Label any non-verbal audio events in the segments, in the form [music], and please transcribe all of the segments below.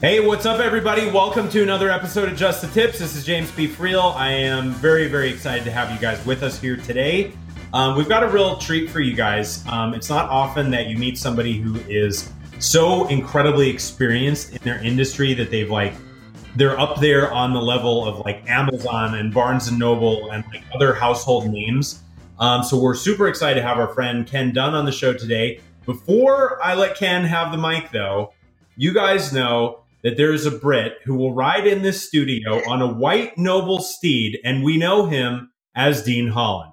Hey, what's up, everybody? Welcome to another episode of Just the Tips. This is James P. Friel. I am very, very excited to have you guys with us here today. Um, we've got a real treat for you guys. Um, it's not often that you meet somebody who is so incredibly experienced in their industry that they've like they're up there on the level of like Amazon and Barnes and Noble and like other household names. Um, so we're super excited to have our friend Ken Dunn on the show today. Before I let Ken have the mic, though, you guys know that there is a Brit who will ride in this studio on a white noble steed, and we know him as Dean Holland.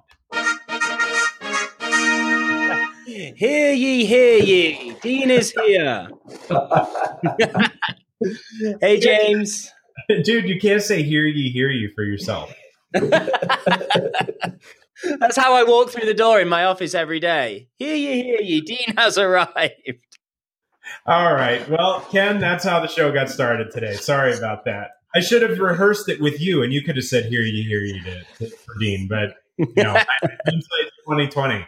Hear ye, hear ye. Dean is here. [laughs] hey, James. Dude, you can't say hear ye, hear ye for yourself. [laughs] That's how I walk through the door in my office every day. Hear ye, hear ye. Dean has arrived. All right. Well, Ken, that's how the show got started today. Sorry about that. I should have rehearsed it with you, and you could have said "Here you, here you did" for Dean, but you know, [laughs] 2020.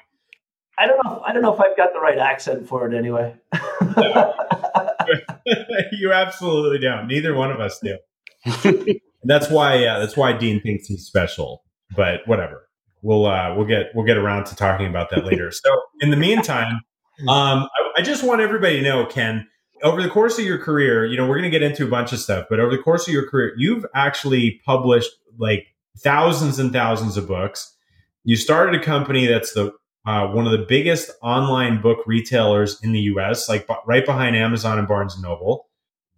I don't know. I don't know if I've got the right accent for it anyway. [laughs] you absolutely don't. Neither one of us do. [laughs] that's why. Uh, that's why Dean thinks he's special. But whatever. We'll uh, we'll get we'll get around to talking about that later. So in the meantime, um, I, I just want everybody to know, Ken, over the course of your career, you know, we're going to get into a bunch of stuff, but over the course of your career, you've actually published like thousands and thousands of books. You started a company that's the uh, one of the biggest online book retailers in the U.S., like b- right behind Amazon and Barnes and Noble.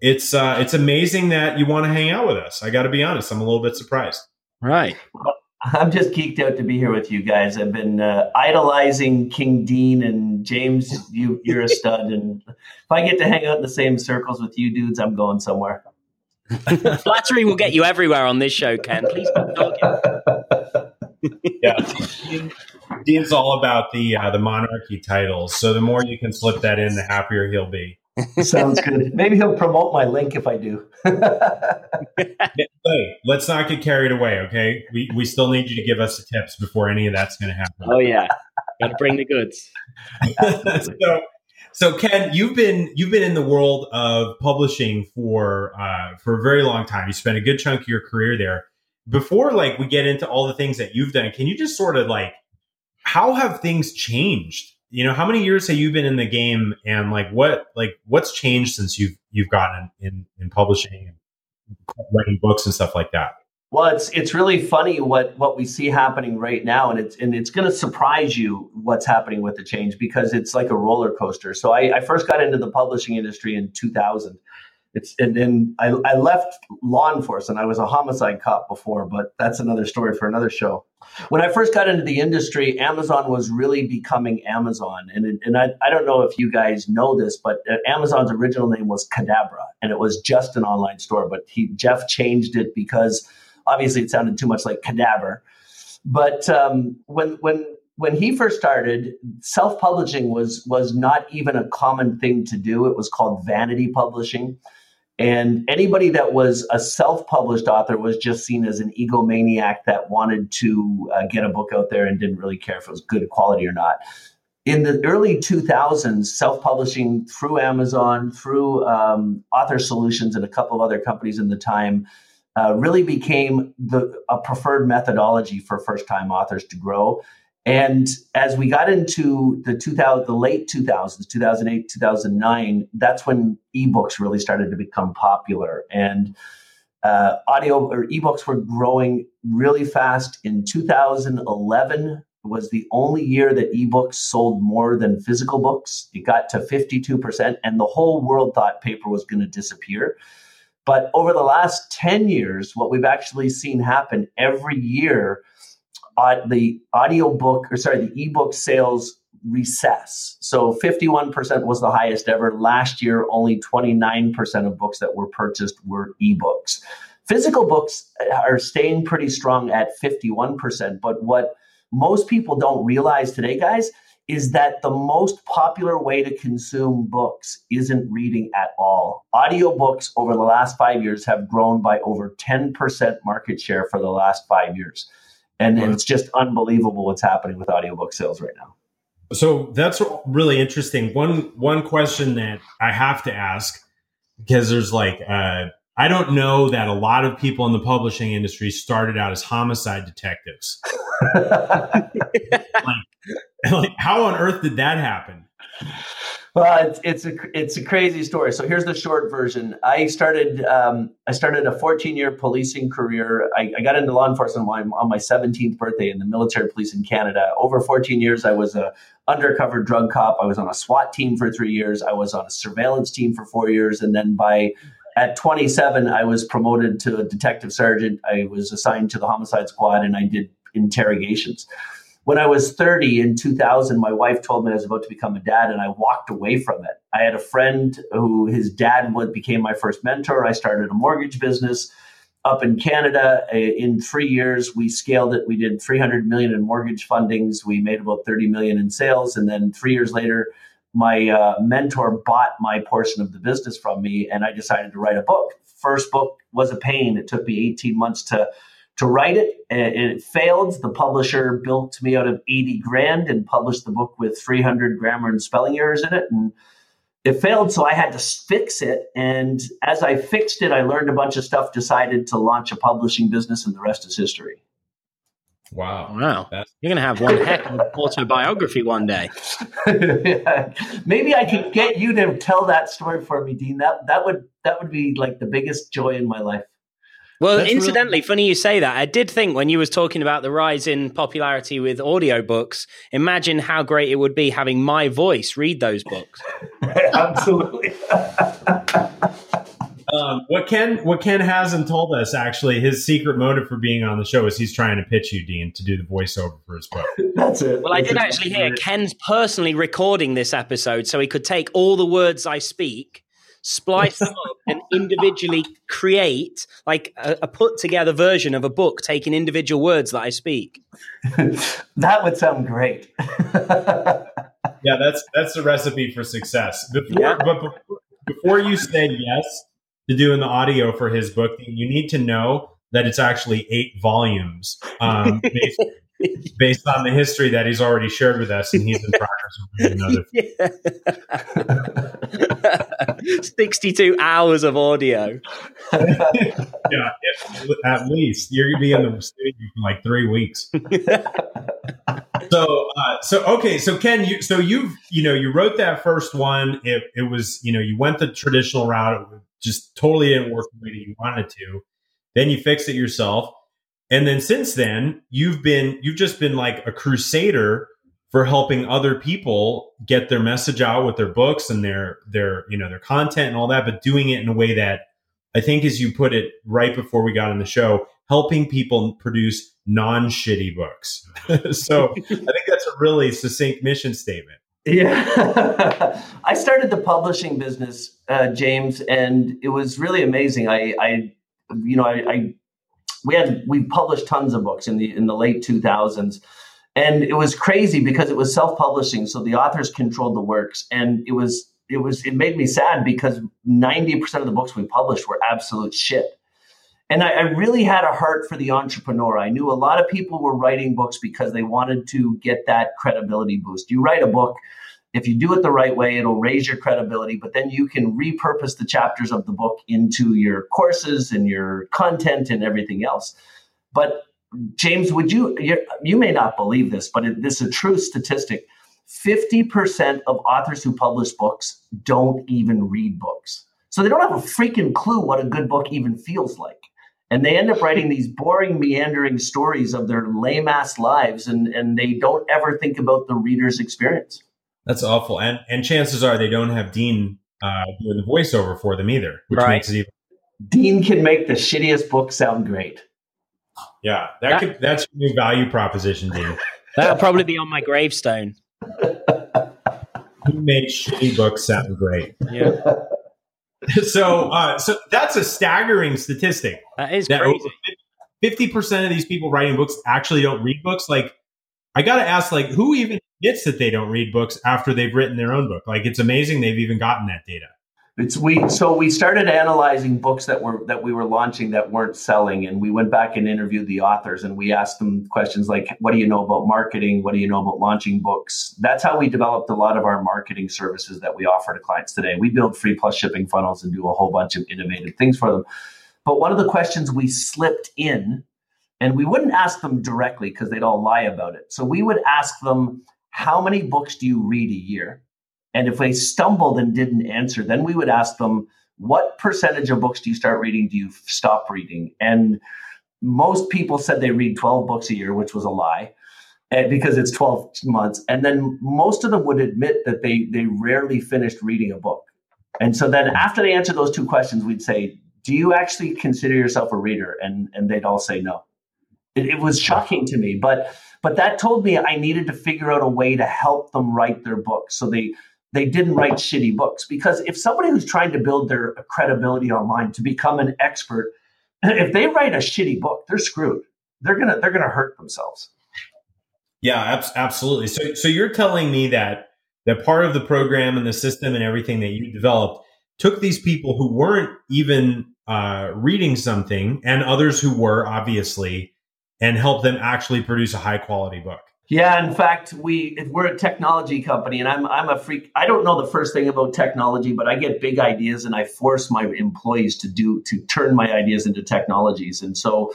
It's uh, it's amazing that you want to hang out with us. I got to be honest, I'm a little bit surprised. Right. I'm just geeked out to be here with you guys. I've been uh, idolizing King Dean and James. You, you're a [laughs] stud, and if I get to hang out in the same circles with you dudes, I'm going somewhere. [laughs] Flattery will get you everywhere on this show, Ken. Please stop talking. [laughs] yeah, Dean's all about the uh, the monarchy titles. So the more you can slip that in, the happier he'll be. Sounds [laughs] good. Maybe he'll promote my link if I do. hey, let's not get carried away, okay? We we still need you to give us the tips before any of that's going to happen. Oh yeah, got to bring the goods. [laughs] so, so Ken, you've been you've been in the world of publishing for uh, for a very long time. You spent a good chunk of your career there. Before, like we get into all the things that you've done, can you just sort of like how have things changed you know how many years have you been in the game and like what like what's changed since you've you've gotten in in publishing and writing books and stuff like that? Well it's it's really funny what what we see happening right now and it's and it's going to surprise you what's happening with the change because it's like a roller coaster. So I, I first got into the publishing industry in 2000 it's and then I, I left law enforcement. I was a homicide cop before, but that's another story for another show. When I first got into the industry, Amazon was really becoming Amazon, and and I, I don't know if you guys know this, but uh, Amazon's original name was Cadabra, and it was just an online store. But he Jeff changed it because obviously it sounded too much like cadaver. But um, when when when he first started, self-publishing was was not even a common thing to do. It was called vanity publishing. And anybody that was a self published author was just seen as an egomaniac that wanted to uh, get a book out there and didn't really care if it was good quality or not. In the early 2000s, self publishing through Amazon, through um, Author Solutions, and a couple of other companies in the time uh, really became the, a preferred methodology for first time authors to grow. And as we got into the 2000, the late 2000s, 2008, 2009, that's when ebooks really started to become popular. And uh, audio or ebooks were growing really fast. In 2011 was the only year that ebooks sold more than physical books. It got to 52%, and the whole world thought paper was going to disappear. But over the last 10 years, what we've actually seen happen every year the audio book or sorry the ebook sales recess. So 51% was the highest ever. Last year, only 29% of books that were purchased were ebooks. Physical books uh, are staying pretty strong at 51%. But what most people don't realize today, guys, is that the most popular way to consume books isn't reading at all. Audiobooks over the last five years have grown by over 10% market share for the last five years. And it's just unbelievable what's happening with audiobook sales right now. So that's really interesting. One one question that I have to ask because there's like uh, I don't know that a lot of people in the publishing industry started out as homicide detectives. [laughs] like, like, how on earth did that happen? Well, it's, it's a it's a crazy story. So here's the short version. I started um, I started a 14 year policing career. I, I, got into law enforcement on my 17th birthday in the military police in Canada. Over 14 years, I was a undercover drug cop. I was on a SWAT team for three years. I was on a surveillance team for four years, and then by at 27, I was promoted to a detective sergeant. I was assigned to the homicide squad, and I did interrogations. When I was 30 in 2000, my wife told me I was about to become a dad, and I walked away from it. I had a friend who his dad became my first mentor. I started a mortgage business up in Canada. In three years, we scaled it. We did 300 million in mortgage fundings. We made about 30 million in sales, and then three years later, my uh, mentor bought my portion of the business from me, and I decided to write a book. First book was a pain. It took me 18 months to to write it. And it failed. The publisher bilked me out of 80 grand and published the book with 300 grammar and spelling errors in it. And it failed. So I had to fix it. And as I fixed it, I learned a bunch of stuff, decided to launch a publishing business, and the rest is history. Wow. Wow. That's- You're going to have one heck of an autobiography one day. yeah. [laughs] Maybe I could get you to tell that story for me, Dean. That that would that would be like the biggest joy in my life. Well, That's incidentally, really- funny you say that. I did think when you was talking about the rise in popularity with audiobooks, imagine how great it would be having my voice read those books. [laughs] Absolutely. um, what Ken what Ken hasn't told us actually his secret motive for being on the show is he's trying to pitch you, Dean, to do the voiceover for his book. [laughs] That's it. Well, I did actually hear Ken's personally recording this episode, so he could take all the words I speak splice them [laughs] up and individually create like a, a, put together version of a book taking individual words that I speak. [laughs] that would sound great. [laughs] yeah, that's that's the recipe for success. Before, yeah. but before, before you say yes to doing the audio for his book, you need to know that it's actually eight volumes. Um, based, based on the history that he's already shared with us, and he's in [laughs] progress of another. [laughs] Sixty-two hours of audio. [laughs] yeah, at least you're gonna be in the studio for like three weeks. so, uh, so okay, so Ken, you so you've you know you wrote that first one. It it was you know you went the traditional route. It just totally didn't work the way that you wanted to. Then you fixed it yourself and then since then, you've been you've just been like a crusader for helping other people get their message out with their books and their their you know their content and all that, but doing it in a way that I think, as you put it right before we got on the show, helping people produce non-shitty books. [laughs] so I think that's a really succinct mission statement. Yeah, [laughs] I started the publishing business, uh, James, and it was really amazing. I, I you know, I, I we had we published tons of books in the in the late 2000s and it was crazy because it was self-publishing so the authors controlled the works. And it was it was it made me sad because 90% of the books we published were absolute shit. And I, I, really had a heart for the entrepreneur. I knew a lot of people were writing books because they wanted to get that credibility boost. You write a book if you do it the right way, it'll raise your credibility, but then you can repurpose the chapters of the book into your courses and your content and everything else. But James, would you, you may not believe this, but it, this is a true statistic. 50% of authors who publish books don't even read books. So they don't have a freaking clue what a good book even feels like. And they end up writing these boring, meandering stories of their lame ass lives, and, and they don't ever think about the reader's experience. That's awful. And and chances are they don't have Dean uh, doing the voiceover for them either, which right. makes it even. Dean can make the shittiest book sound great. Yeah, that, that could that's your new value proposition, Dean. [laughs] That'll probably be on my gravestone. Who made shitty books sound great? Yeah. [laughs] so, uh, so that's a staggering statistic. That is that crazy. Fifty percent of these people writing books actually don't read books. Like, I got to ask, like, who even admits that they don't read books after they've written their own book? Like, it's amazing they've even gotten that data. It's we so we started analyzing books that were that we were launching that weren't selling, and we went back and interviewed the authors, and we asked them questions like, "What do you know about marketing? What do you know about launching books?" That's how we developed a lot of our marketing services that we offer to clients today. We build free plus shipping funnels and do a whole bunch of innovative things for them. But one of the questions we slipped in, and we wouldn't ask them directly because they'd all lie about it. So we would ask them, "How many books do you read a year?" And if they stumbled and didn't answer, then we would ask them, what percentage of books do you start reading? Do you stop reading? And most people said they read 12 books a year, which was a lie eh, because it's 12 months. And then most of them would admit that they, they rarely finished reading a book. And so then after they answer those two questions, we'd say, do you actually consider yourself a reader? And, and they'd all say no. It, it was shocking to me, but, but that told me I needed to figure out a way to help them write their books. So they, they didn't write shitty books because if somebody who's trying to build their credibility online to become an expert if they write a shitty book they're screwed. They're gonna they're gonna hurt themselves. Yeah absolutely. So so you're telling me that that part of the program and the system and everything that you developed took these people who weren't even uh, reading something and others who were obviously and help them actually produce a high quality book yeah, in fact, we we're a technology company, and I'm I'm a freak. I don't know the first thing about technology, but I get big ideas, and I force my employees to do to turn my ideas into technologies. And so,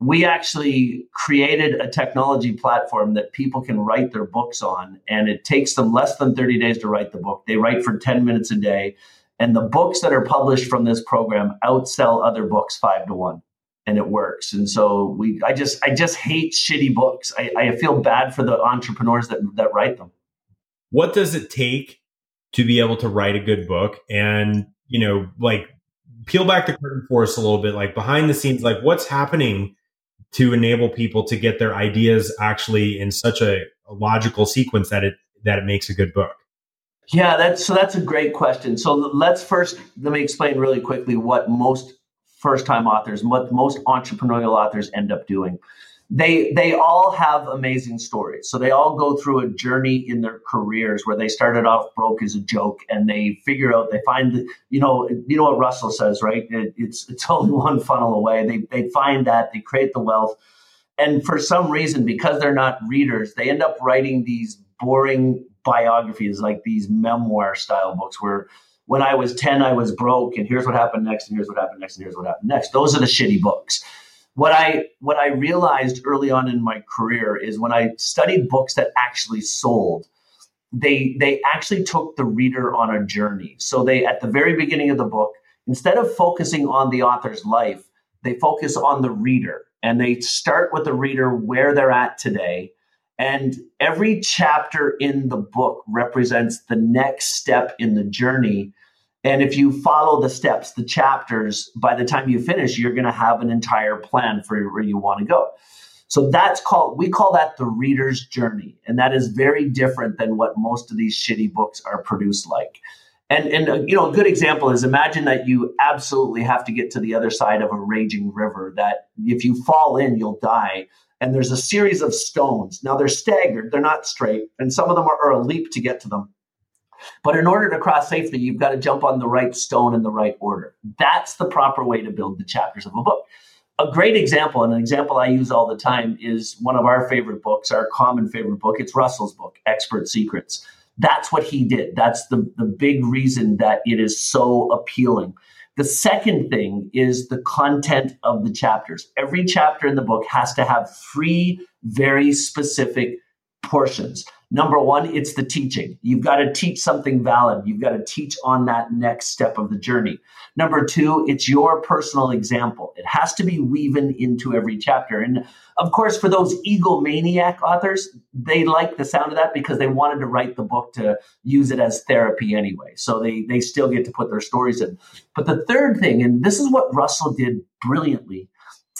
we actually created a technology platform that people can write their books on, and it takes them less than 30 days to write the book. They write for 10 minutes a day, and the books that are published from this program outsell other books five to one and it works. And so we, I just, I just hate shitty books. I, I feel bad for the entrepreneurs that that write them. What does it take to be able to write a good book? And you know, like peel back the curtain for us a little bit, like behind the scenes, like what's happening to enable people to get their ideas actually in such a, a logical sequence that it that it makes a good book. Yeah, that's so that's a great question. So let's first let me explain really quickly what most first time authors, what most entrepreneurial authors end up doing. They they all have amazing stories. So they all go through a journey in their careers where they started off broke as a joke and they figure out they find the, you know you know what Russell says right it, it's it's [laughs] only one funnel away. They they find that they create the wealth, and for some reason because they're not readers, they end up writing these boring biographies like these memoir style books where when I was 10, I was broke, and here's what happened next, and here's what happened next, and here's what happened next. Those are the shitty books. What I what I realized early on in my career is when I studied books that actually sold, they they actually took the reader on a journey. So they at the very beginning of the book, instead of focusing on the author's life, they focus on the reader and they start with the reader where they're at today and every chapter in the book represents the next step in the journey. And if you follow the steps, the chapters, by the time you finish, you're going to have an entire plan for where you want to go. So that's called, we call that the reader's journey. And that is very different than what most of these shitty books are produced like. And, and uh, you know, a good example is imagine that you absolutely have to get to the other side of a raging river, that if you fall in, you'll die and there's a series of stones. Now they're staggered, they're not straight, and some of them are, are a leap to get to them. But in order to cross safely, you've got to jump on the right stone in the right order. That's the proper way to build the chapters of a book. A great example, and an example I use all the time, is one of our favorite books, our common favorite book. It's Russell's book, Expert Secrets. That's what he did. That's the, the big reason that it is so appealing. The second thing is the content of the chapters. Every chapter in the book has to have three very specific portions. Number one, it's the teaching. You've got to teach something valid. You've got to teach on that next step of the journey. Number two, it's your personal example. It has to be woven into every chapter. And of course, for those egomaniac authors, they like the sound of that because they wanted to write the book to use it as therapy anyway. So they, they still get to put their stories in. But the third thing, and this is what Russell did brilliantly,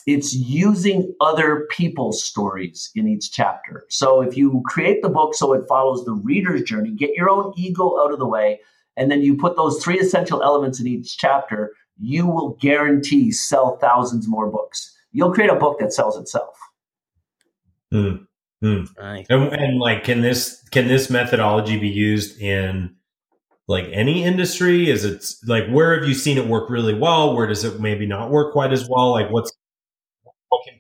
it's using other people's stories in each chapter. So if you create the book so it follows the reader's journey, get your own ego out of the way, and then you put those three essential elements in each chapter, you will guarantee sell thousands more books. You'll create a book that sells itself. Mm, mm. Right. And, and like, can this can this methodology be used in like any industry? Is it like where have you seen it work really well? Where does it maybe not work quite as well? Like, what's what can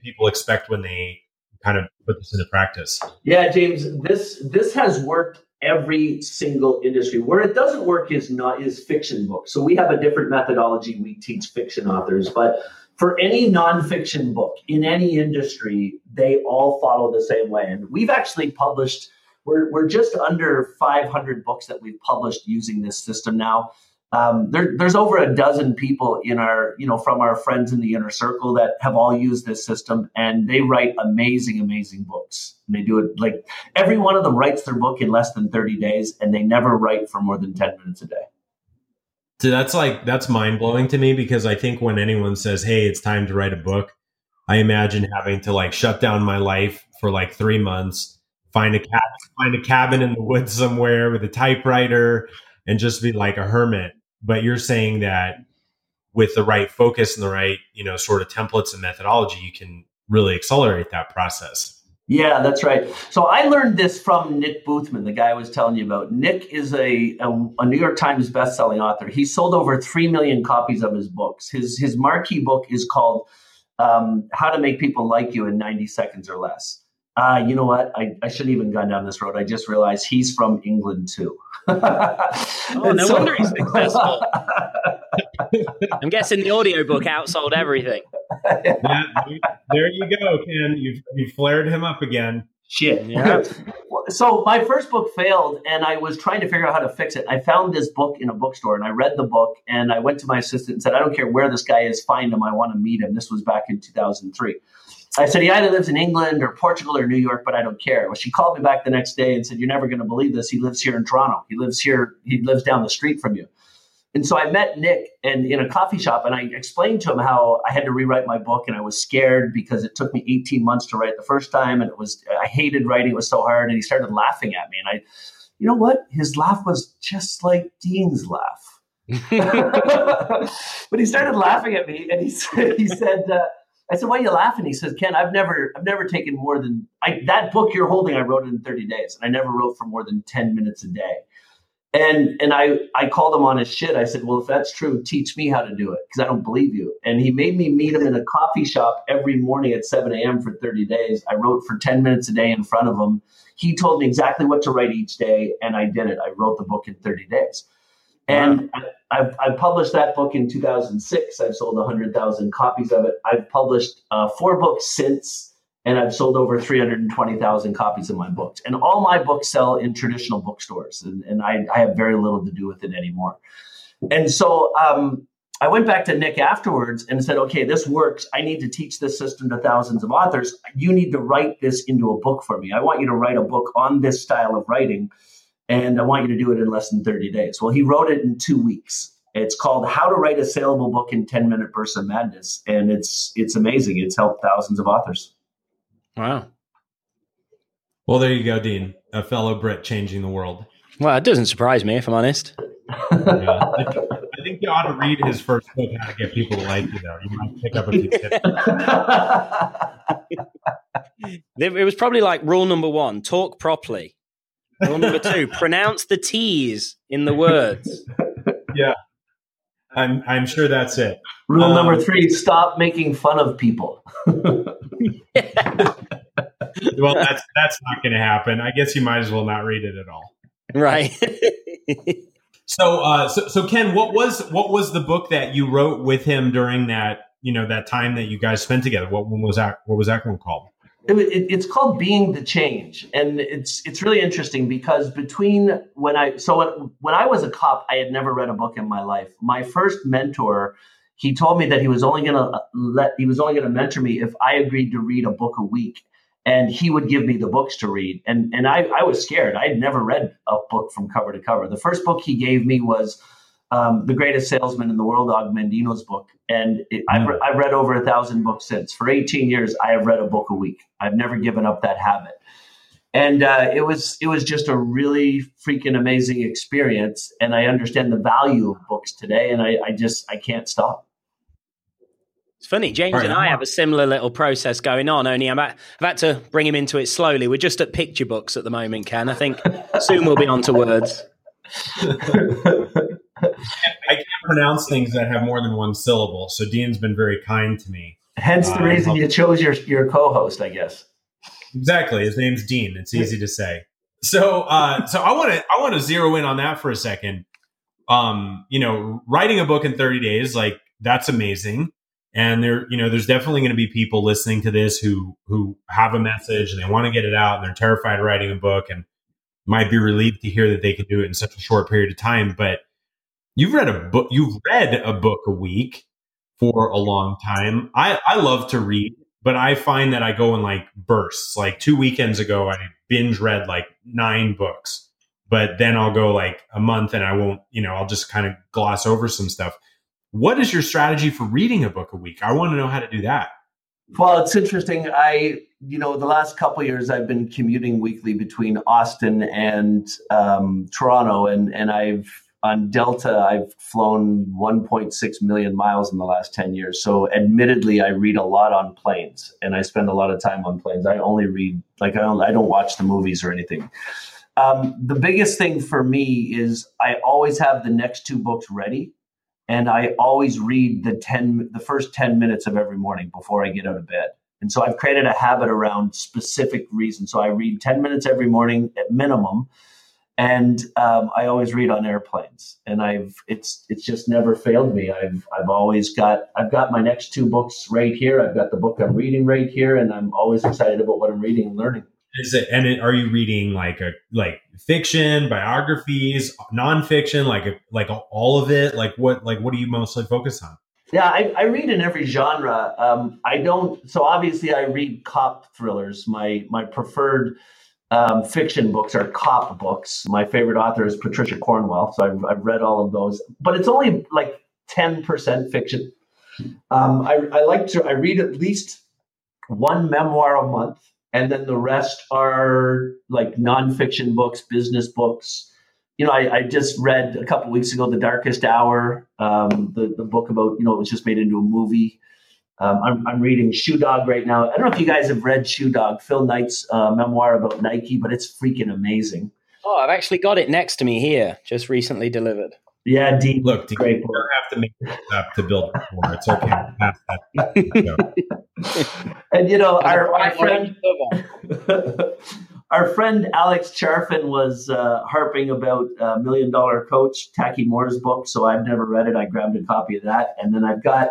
people expect when they kind of put this into practice? Yeah, James, this this has worked every single industry. Where it doesn't work is not is fiction books. So we have a different methodology we teach fiction authors, but for any nonfiction book in any industry, they all follow the same way. And we've actually published, we're, we're just under 500 books that we've published using this system now. Um, there, there's over a dozen people in our, you know, from our friends in the inner circle that have all used this system, and they write amazing, amazing books. And they do it like every one of them writes their book in less than 30 days, and they never write for more than 10 minutes a day. So that's like that's mind blowing to me because I think when anyone says, "Hey, it's time to write a book," I imagine having to like shut down my life for like three months, find a cabin, find a cabin in the woods somewhere with a typewriter, and just be like a hermit but you're saying that with the right focus and the right you know sort of templates and methodology you can really accelerate that process yeah, that's right. So I learned this from Nick Boothman, the guy I was telling you about. Nick is a, a, a, New York Times best-selling author. He sold over three million copies of his books. His his marquee book is called um, "How to Make People Like You in 90 Seconds or Less." Uh, you know what? I, I shouldn't even gone down this road. I just realized he's from England too. [laughs] oh, no so, wonder he's successful. [laughs] I'm guessing the audiobook outsold everything. Yeah, there you go, Ken. You've, you flared him up again. Shit. Yeah. [laughs] so my first book failed, and I was trying to figure out how to fix it. I found this book in a bookstore, and I read the book, and I went to my assistant and said, "I don't care where this guy is, find him. I want to meet him." This was back in 2003. I said, he either lives in England or Portugal or New York, but I don't care. Well, she called me back the next day and said, You're never going to believe this. He lives here in Toronto. He lives here, he lives down the street from you. And so I met Nick and in a coffee shop and I explained to him how I had to rewrite my book and I was scared because it took me 18 months to write the first time and it was I hated writing, it was so hard. And he started laughing at me. And I, you know what? His laugh was just like Dean's laugh. [laughs] [laughs] but he started laughing at me and he said, he said, uh, I said, "Why are you laughing?" He says, "Ken, I've never, I've never taken more than I, that book you're holding. I wrote it in 30 days, and I never wrote for more than 10 minutes a day." And and I I called him on his shit. I said, "Well, if that's true, teach me how to do it because I don't believe you." And he made me meet him in a coffee shop every morning at 7 a.m. for 30 days. I wrote for 10 minutes a day in front of him. He told me exactly what to write each day, and I did it. I wrote the book in 30 days. And wow. I've, I've, published that book in 2006. I've sold 100,000 copies of it. I've published uh, four books since, and I've sold over 320,000 copies of my books. And all my books sell in traditional bookstores, and, and I, I have very little to do with it anymore. And so um, I went back to Nick afterwards and said, okay, this works. I need to teach this system to thousands of authors. You need to write this into a book for me. I want you to write a book on this style of writing and I want you to do it in less than 30 days. Well, he wrote it in two weeks. It's called How to Write a Saleable Book in 10 Minute Bursts of Madness. And it's it's amazing. It's helped thousands of authors. Wow. Well, there you go, Dean, a fellow Brit changing the world. Well, it doesn't surprise me, if I'm honest. [laughs] yeah, I, think you ought to read his first book, How to Get People to Like You, though. You might pick up a few tips. [laughs] it was probably like rule number one talk properly. Rule number two: pronounce the T's in the words. [laughs] Yeah, I'm. I'm sure that's it. Rule um, number three: stop making fun of people. [laughs] well, that's that's not going to happen. I guess you might as well not read it at all. Right. [laughs] so, uh, so, so Ken, what was what was the book that you wrote with him during that you know that time that you guys spent together? What one was that? What was that one called? It, it's called being the change. And it's it's really interesting because between when i so when, when i was a cop i had never read a book in my life. My first mentor he told me that he was only going to uh, let he was only to mentor me if i agreed to read a book a week. And he would give me the books to read. And and i, I was scared. I had never read a book from cover to cover. The first book he gave me was um, The Greatest Salesman in the World, Og Mandino's book. And it, I've, re- I've read over a thousand books since. For 18 years, I have read a book a week. I've never given up that habit. And uh, it was it was just a really freaking amazing experience. And I understand the value of books today, and I, I just I can't stop. It's funny, James right, and I have a similar little process going on. Only I'm at, I've had to bring him into it slowly. We're just at picture books at the moment, Ken. I think soon we'll be on to words. [laughs] I can't pronounce things that have more than one syllable, so Dean's been very kind to me. Hence the uh, reason you chose your your co-host, I guess. Exactly. His name's Dean. It's easy to say. So, uh, so I want to I want to zero in on that for a second. Um, you know, writing a book in 30 days, like that's amazing. And there, you know, there's definitely going to be people listening to this who who have a message and they want to get it out and they're terrified of writing a book and might be relieved to hear that they can do it in such a short period of time. But you've read a book you've read a book a week for a long time. I, I love to read, but I find that I go in like bursts. Like two weekends ago, I binge read like nine books, but then I'll go like a month and I won't, you know, I'll just kind of gloss over some stuff. What is your strategy for reading a book a week? I want to know how to do that. Well, it's interesting. I, you know, the last couple years I've been commuting weekly between Austin and um, Toronto, and and I've on Delta, I've flown 1.6 million miles in the last 10 years. So, admittedly, I read a lot on planes and I spend a lot of time on planes. I only read, like, I don't, I don't watch the movies or anything. Um, the biggest thing for me is I always have the next two books ready and I always read the 10, the first 10 minutes of every morning before I get out of bed. And so I've created a habit around specific reasons. So I read 10 minutes every morning at minimum and um, I always read on airplanes, and I've it's it's just never failed me. I've I've always got I've got my next two books right here. I've got the book I'm reading right here, and I'm always excited about what I'm reading and learning. Is it and it, are you reading like a like fiction, biographies, nonfiction, like a, like all of it? Like what like what do you mostly focus on? Yeah, I, I read in every genre. Um, I don't. So obviously, I read cop thrillers. My my preferred um, fiction books are cop books. My favorite author is Patricia Cornwell, so I've, I've read all of those. But it's only like ten percent fiction. Um, I, I like to. I read at least one memoir a month, and then the rest are like nonfiction books, business books. You know, I, I just read a couple weeks ago, "The Darkest Hour," um, the the book about you know it was just made into a movie. Um, I'm, I'm, reading Shoe Dog right now. I don't know if you guys have read Shoe Dog, Phil Knight's uh, memoir about Nike, but it's freaking amazing. Oh, I've actually got it next to me here, just recently delivered. Yeah, deep. Look, great. You don't have to make it up to build more. It's okay. Pass that. [laughs] and you know, our, our friend, [laughs] our friend Alex Charfen was uh, harping about uh, Million Dollar Coach, Taki Moore's book. So I've never read it. I grabbed a copy of that, and then I've got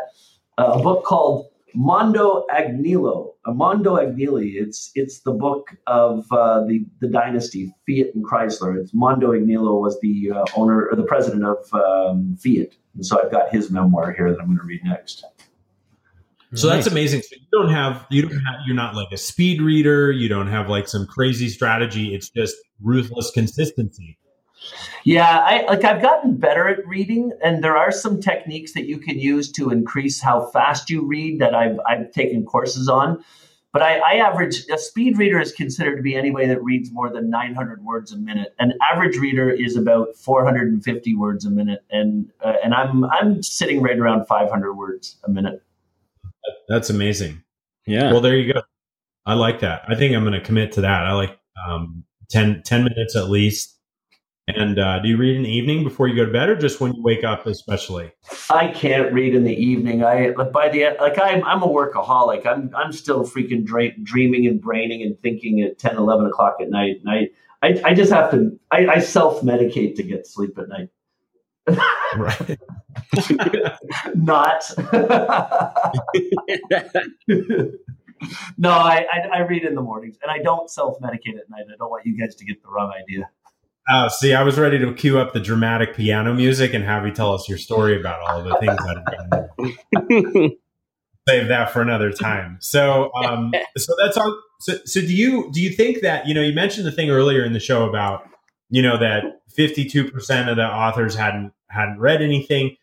a book called Mondo Agnello. Mondo Agnelli. It's it's the book of uh, the the dynasty Fiat and Chrysler. It's Mondo Agnello was the uh, owner or the president of um, Fiat, and so I've got his memoir here that I'm going to read next. So that's amazing. So you don't have you don't have you're not like a speed reader. You don't have like some crazy strategy. It's just ruthless consistency. Yeah, I like I've gotten better at reading, and there are some techniques that you can use to increase how fast you read that I've I've taken courses on. But I, I average a speed reader is considered to be anybody that reads more than 900 words a minute. An average reader is about 450 words a minute, and uh, and I'm I'm sitting right around 500 words a minute. That's amazing. Yeah. Well, there you go. I like that. I think I'm going to commit to that. I like um, 10, 10 minutes at least and uh, do you read in the evening before you go to bed, or just when you wake up, especially? I can't read in the evening. I by the like I'm I'm a workaholic. I'm I'm still freaking dra- dreaming and braining and thinking at 10, 11 o'clock at night. And I I, I just have to I, I self medicate to get sleep at night. right. [laughs] Not. [laughs] no, I, I I read in the mornings, and I don't self medicate at night. I don't want you guys to get the wrong idea. Oh, see, I was ready to cue up the dramatic piano music and have you tell us your story about all of the things that have been. [laughs] Save that for another time. So, um, [laughs] so that's all. So, so do you do you think that you know you mentioned the thing earlier in the show about you know that fifty two percent of the authors hadn't hadn't read anything.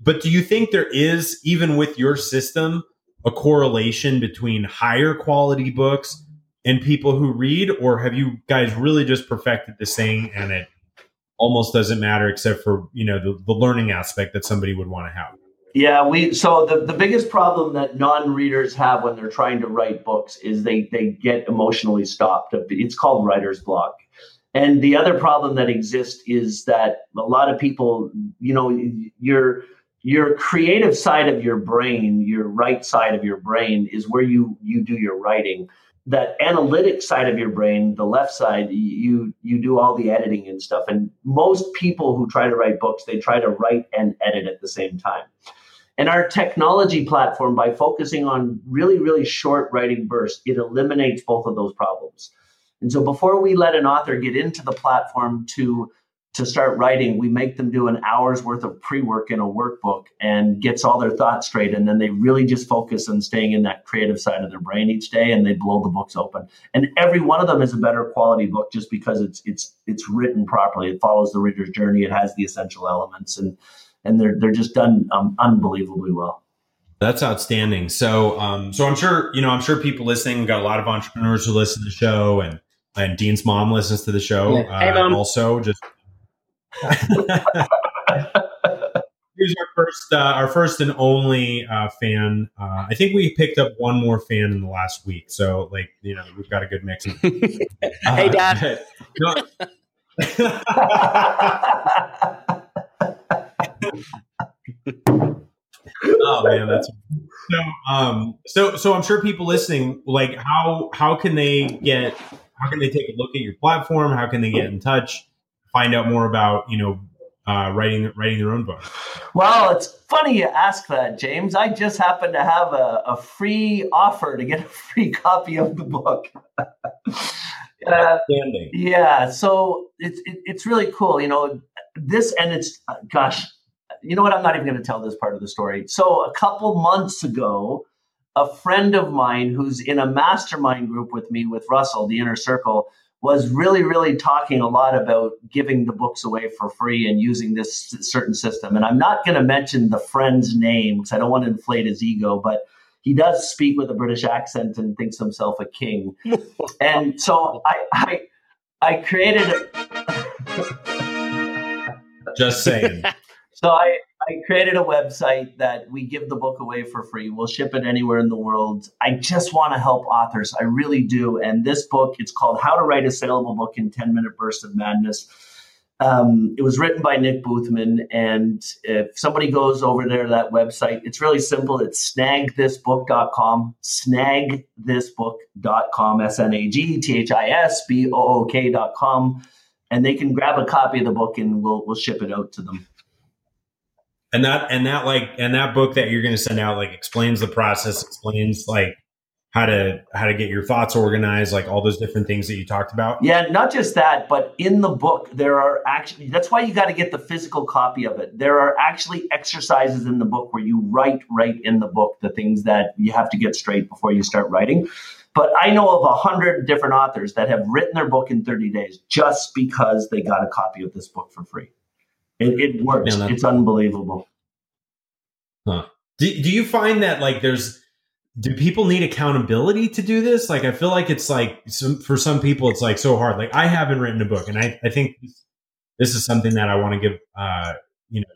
But do you think there is, even with your system, a correlation between higher quality books and people who read, or have you guys really just perfected the saying and it almost doesn't matter except for you know the, the learning aspect that somebody would want to have? Yeah, we so the, the biggest problem that non-readers have when they're trying to write books is they they get emotionally stopped. It's called writer's block. And the other problem that exists is that a lot of people, you know, your your creative side of your brain, your right side of your brain is where you you do your writing. That analytic side of your brain, the left side, you you do all the editing and stuff. And most people who try to write books, they try to write and edit at the same time. And our technology platform, by focusing on really, really short writing bursts, it eliminates both of those problems. And so before we let an author get into the platform to to start writing, we make them do an hour's worth of pre-work in a workbook and gets all their thoughts straight. And then they really just focus on staying in that creative side of their brain each day and they blow the books open. And every one of them is a better quality book just because it's it's it's written properly. It follows the reader's journey. It has the essential elements and and they're they're just done um, unbelievably well. That's outstanding. So, um, so I'm sure you know. I'm sure people listening got a lot of entrepreneurs who listen to the show, and and Dean's mom listens to the show. Yeah. Hey, uh, also, just here's our first, uh, our first and only uh, fan. Uh, I think we picked up one more fan in the last week, so like you know we've got a good mix. [laughs] hey, Dad. [laughs] [laughs] oh man, that's so. Um, so so I'm sure people listening, like, how how can they get? How can they take a look at your platform? How can they get in touch? Find out more about you know uh, writing writing their own book? Well, it's funny you ask that, James. I just happen to have a, a free offer to get a free [laughs] copy of the book. [laughs] uh, yeah, so it's it, it's really cool. You know, this and it's uh, gosh, you know what? I'm not even going to tell this part of the story. So a couple months ago, a friend of mine who's in a mastermind group with me with Russell, the Inner Circle, was really, really talking a lot about giving the books away for free and using this certain system. And I'm not going to mention the friend's name because I don't want to inflate his ego, but he does speak with a British accent and thinks himself a king. [laughs] and so I, I, I created. Just saying. [laughs] So I, I created a website that we give the book away for free. We'll ship it anywhere in the world. I just want to help authors. I really do. And this book, it's called How to Write a Saleable Book in 10 Minute Bursts of Madness. Um, it was written by Nick Boothman. And if somebody goes over there to that website, it's really simple. It's snagthisbook.com, snagthisbook.com, S N A G T H I S B O O K.com. And they can grab a copy of the book and we'll, we'll ship it out to them and that and that like and that book that you're going to send out like explains the process explains like how to how to get your thoughts organized like all those different things that you talked about. Yeah not just that but in the book there are actually that's why you got to get the physical copy of it. There are actually exercises in the book where you write right in the book the things that you have to get straight before you start writing. But i know of a hundred different authors that have written their book in 30 days just because they got a copy of this book for free it, it works. It's unbelievable. Huh. Do, do you find that like there's do people need accountability to do this? Like I feel like it's like some, for some people it's like so hard. Like I haven't written a book, and I I think this is something that I want to give uh you know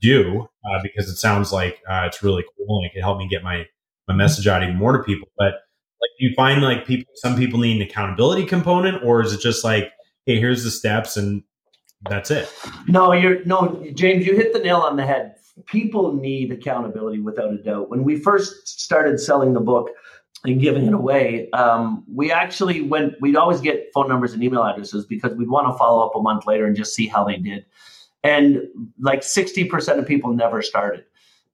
do uh, because it sounds like uh, it's really cool and it can help me get my my message out even more to people. But like, do you find like people some people need an accountability component, or is it just like hey, here's the steps and that's it. No, you're no, James, you hit the nail on the head. People need accountability without a doubt. When we first started selling the book and giving it away, um, we actually went, we'd always get phone numbers and email addresses because we'd want to follow up a month later and just see how they did. And like 60% of people never started.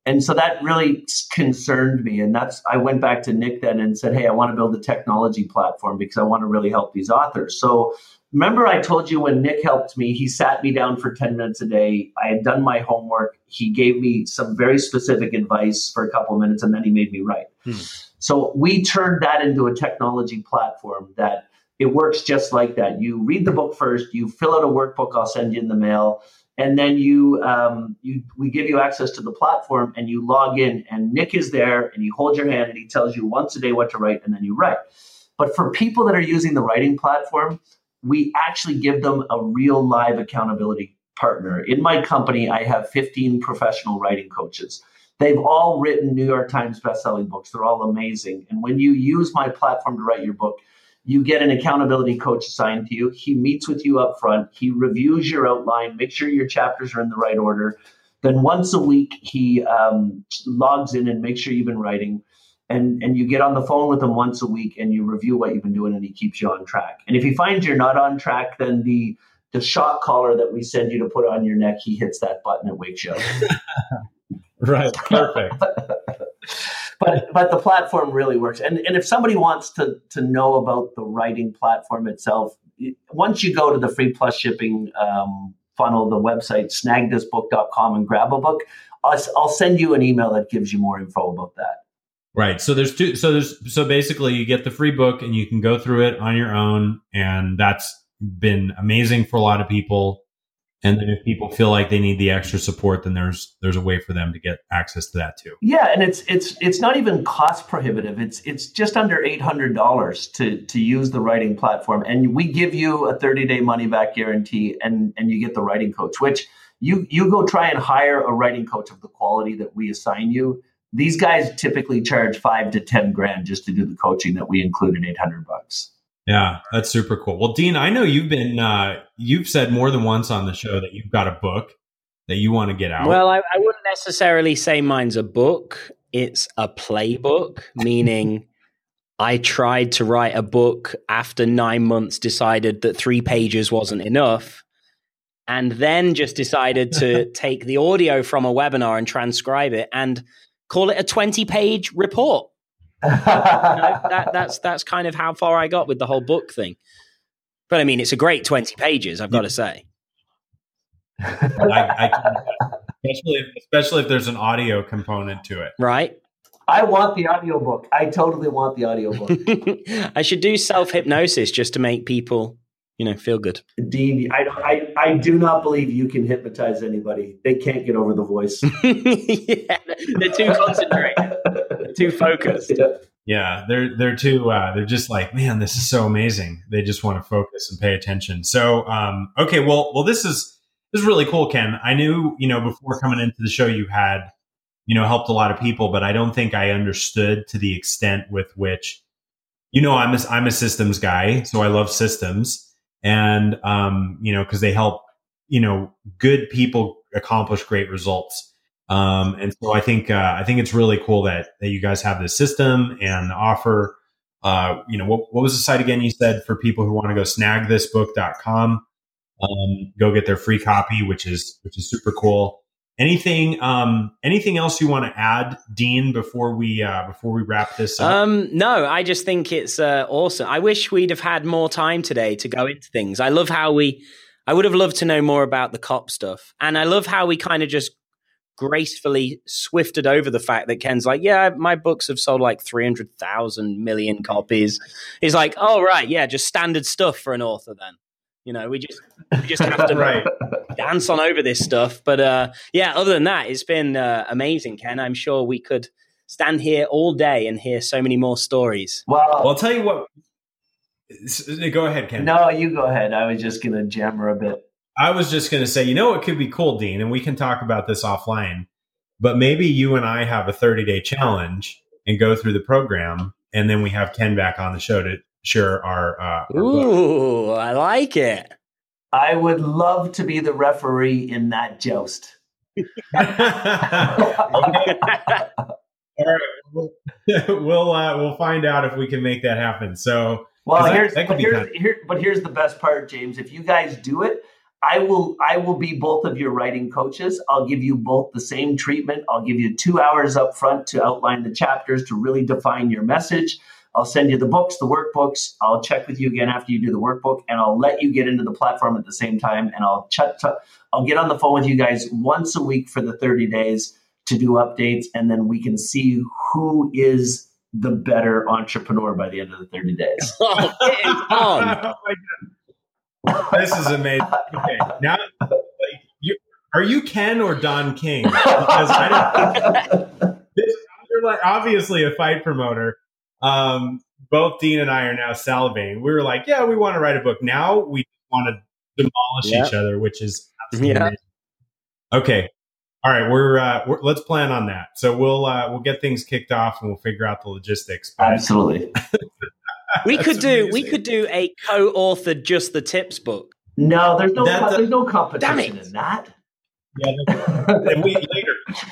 And so that really concerned me. And that's, I went back to Nick then and said, Hey, I want to build a technology platform because I want to really help these authors. So remember I told you when Nick helped me, he sat me down for 10 minutes a day. I had done my homework. He gave me some very specific advice for a couple minutes and then he made me write. Hmm. So we turned that into a technology platform that it works just like that. You read the book first, you fill out a workbook I'll send you in the mail. and then you um, you we give you access to the platform and you log in and nick is there and you hold your hand and he tells you once a day what to write and then you write but for people that are using the writing platform we actually give them a real live accountability partner in my company i have 15 professional writing coaches they've all written new york times bestselling books they're all amazing and when you use my platform to write your book you get an accountability coach assigned to you. He meets with you up front. He reviews your outline, make sure your chapters are in the right order. Then once a week, he um, logs in and makes sure you've been writing. And, and you get on the phone with him once a week and you review what you've been doing and he keeps you on track. And if he finds you're not on track, then the the shock collar that we send you to put on your neck, he hits that button and wakes you up. [laughs] right. Perfect. [laughs] but but the platform really works. And and if somebody wants to to know about the writing platform itself, once you go to the free plus shipping um, funnel, the website snagthisbook.com and grab a book, I'll, I'll send you an email that gives you more info about that. Right. So there's two. So there's so basically you get the free book and you can go through it on your own, and that's been amazing for a lot of people. And then if people feel like they need the extra support, then there's there's a way for them to get access to that too. Yeah, and it's it's it's not even cost prohibitive. It's it's just under eight hundred dollars to to use the writing platform, and we give you a thirty day money back guarantee, and and you get the writing coach, which you you go try and hire a writing coach of the quality that we assign you. These guys typically charge five to ten grand just to do the coaching that we include at eight hundred bucks. Yeah, that's super cool. Well, Dean, I know you've been uh, you've said more than once on the show that you've got a book that you want to get out. Well, I, I wouldn't necessarily say mine's a book. It's a playbook, meaning [laughs] I tried to write a book after nine months, decided that three pages wasn't enough, and then just decided to [laughs] take the audio from a webinar and transcribe it and call it a 20 page report you know, [laughs] that, that's that's kind of how far I got with the whole book thing. But I mean, it's a great twenty pages. I've got to say. [laughs] I, I especially if, especially if there's an audio component to it, right? I want the audiobook. I totally want the audiobook. [laughs] I should do self hypnosis just to make people, you know, feel good. Dean, I, I, I do not believe you can hypnotize anybody. They can't get over the voice. [laughs] yeah, they're too concentrated too focused. Yeah, they're they're too uh, they're just like, man, this is so amazing. They just want to focus and pay attention. So, um, okay, well, well, this is this is really cool, Ken. I knew you know before coming into the show you had you know helped a lot of people, but I don't think I understood to the extent with which you know I'm a, I'm a systems guy, so I love systems, and um, you know because they help you know good people accomplish great results. Um, and so I think uh, I think it's really cool that that you guys have this system and offer. Uh, you know, what, what was the site again? You said for people who want to go snagthisbook.com, um, go get their free copy, which is which is super cool. Anything um, anything else you want to add, Dean, before we uh, before we wrap this up? Um, no, I just think it's uh, awesome. I wish we'd have had more time today to go into things. I love how we. I would have loved to know more about the cop stuff, and I love how we kind of just gracefully swifted over the fact that Ken's like, yeah, my books have sold like 300,000 million copies. He's like, oh, right. Yeah, just standard stuff for an author then. You know, we just we just have to [laughs] right. dance on over this stuff. But uh, yeah, other than that, it's been uh, amazing, Ken. I'm sure we could stand here all day and hear so many more stories. Well, well I'll tell you what. Go ahead, Ken. No, you go ahead. I was just going to jammer a bit. I was just going to say, you know, it could be cool, Dean, and we can talk about this offline. But maybe you and I have a 30 day challenge and go through the program, and then we have Ken back on the show to share our. Uh, our Ooh, book. I like it. I would love to be the referee in that joust. [laughs] [laughs] All right, we'll [laughs] we'll, uh, we'll find out if we can make that happen. So, well, here's that, that but here's here, but here's the best part, James. If you guys do it, I will I will be both of your writing coaches. I'll give you both the same treatment. I'll give you 2 hours up front to outline the chapters to really define your message. I'll send you the books, the workbooks. I'll check with you again after you do the workbook and I'll let you get into the platform at the same time and I'll chat I'll get on the phone with you guys once a week for the 30 days to do updates and then we can see who is the better entrepreneur by the end of the 30 days. [laughs] oh, [laughs] oh this is amazing. Okay, now are you Ken or Don King? Because I don't. you're like obviously a fight promoter. Um, both Dean and I are now salivating. We were like, yeah, we want to write a book. Now we want to demolish Yeah. each other, which is absolutely Yeah. amazing. okay. All right, we're, uh, we're let's plan on that. So we'll uh, we'll get things kicked off and we'll figure out the logistics. But Absolutely. [laughs] We could do we could do a co-authored just the tips book. No, there's no That's a- there's no competition in that. yeah, and we later.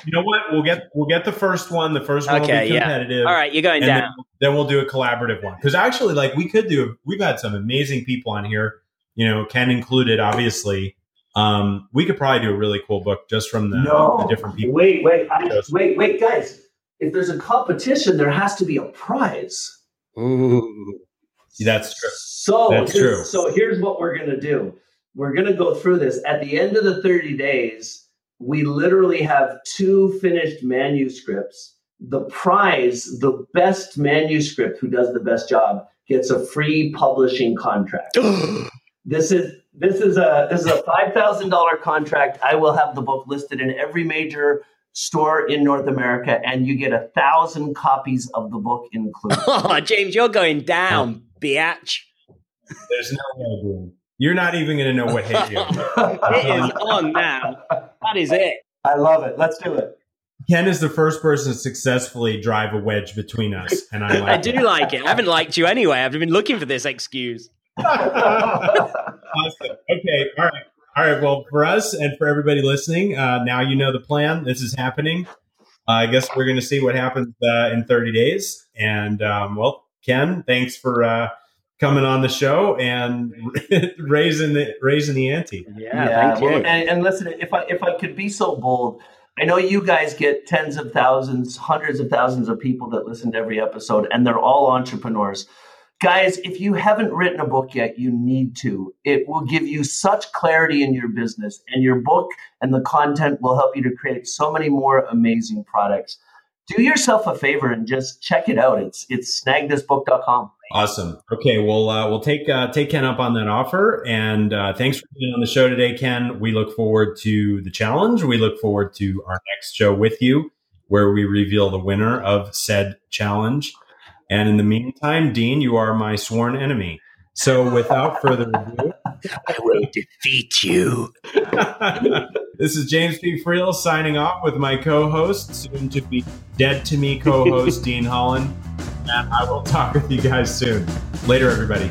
You know what? We'll get we'll get the first one. The first one will Okay, be yeah. competitive. All right, you're going and then, down. then we'll do a collaborative one because actually like we could do we've had some amazing people on here you know ken included obviously um we could probably do a really cool book just from the, no, the different people Wait, wait, I, wait, wait, guys. If there's a competition, there has to be a prize. Ooh. that's true So, That's true. so here's what we're gonna do. We're gonna go through this. At the end of the 30 days, we literally have two finished manuscripts. The prize, the best manuscript who does the best job, gets a free publishing contract. [gasps] This is this is a this is a five thousand dollar contract. I will have the book listed in every major store in North America, and you get a thousand copies of the book included. [laughs] oh, James, you're going down, [laughs] biatch. there's no way you're not even going to know what hit you [laughs] It is on now. That is it. I love it. Let's do it. ken is the first person to successfully drive a wedge between us and i [laughs] like I do like it. I haven't liked you anyway. I've been looking for this excuse. [laughs] awesome. Okay. All right. All right. Well, for us and for everybody listening, uh, now you know the plan. This is happening. Uh, I guess we're going to see what happens uh, in 30 days. And um, well, Ken, thanks for uh, coming on the show and [laughs] raising the raising the ante. Yeah, thank you. well, and, and listen, if I if I could be so bold, I know you guys get tens of thousands, hundreds of thousands of people that listen to every episode, and they're all entrepreneurs. Guys, if you haven't written a book yet, you need to. It will give you such clarity in your business, and your book and the content will help you to create so many more amazing products. Do yourself a favor and just check it out. It's it's snagthisbook.com. Awesome. Okay. Well, uh, we'll take uh, take Ken up on that offer. And uh, thanks for being on the show today, Ken. We look forward to the challenge. We look forward to our next show with you, where we reveal the winner of said challenge. And in the meantime, Dean, you are my sworn enemy. So without further ado, [laughs] I will defeat you. [laughs] this is James P. Friel signing off with my co-host, soon to be dead to me co-host [laughs] Dean Holland. And I will talk with you guys soon. Later, everybody.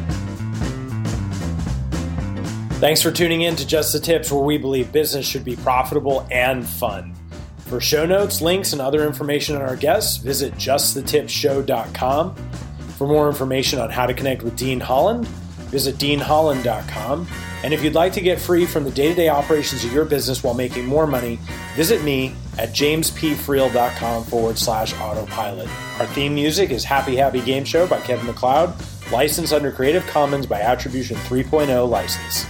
Thanks for tuning in to Just the Tips, where we believe business should be profitable and fun. For show notes, links, and other information on our guests, visit justthetipshow.com. For more information on how to connect with Dean Holland, visit deanholland.com. And if you'd like to get free from the day to day operations of your business while making more money, visit me at jamespfriel.com forward slash autopilot. Our theme music is Happy Happy Game Show by Kevin MacLeod, licensed under Creative Commons by Attribution 3.0 license.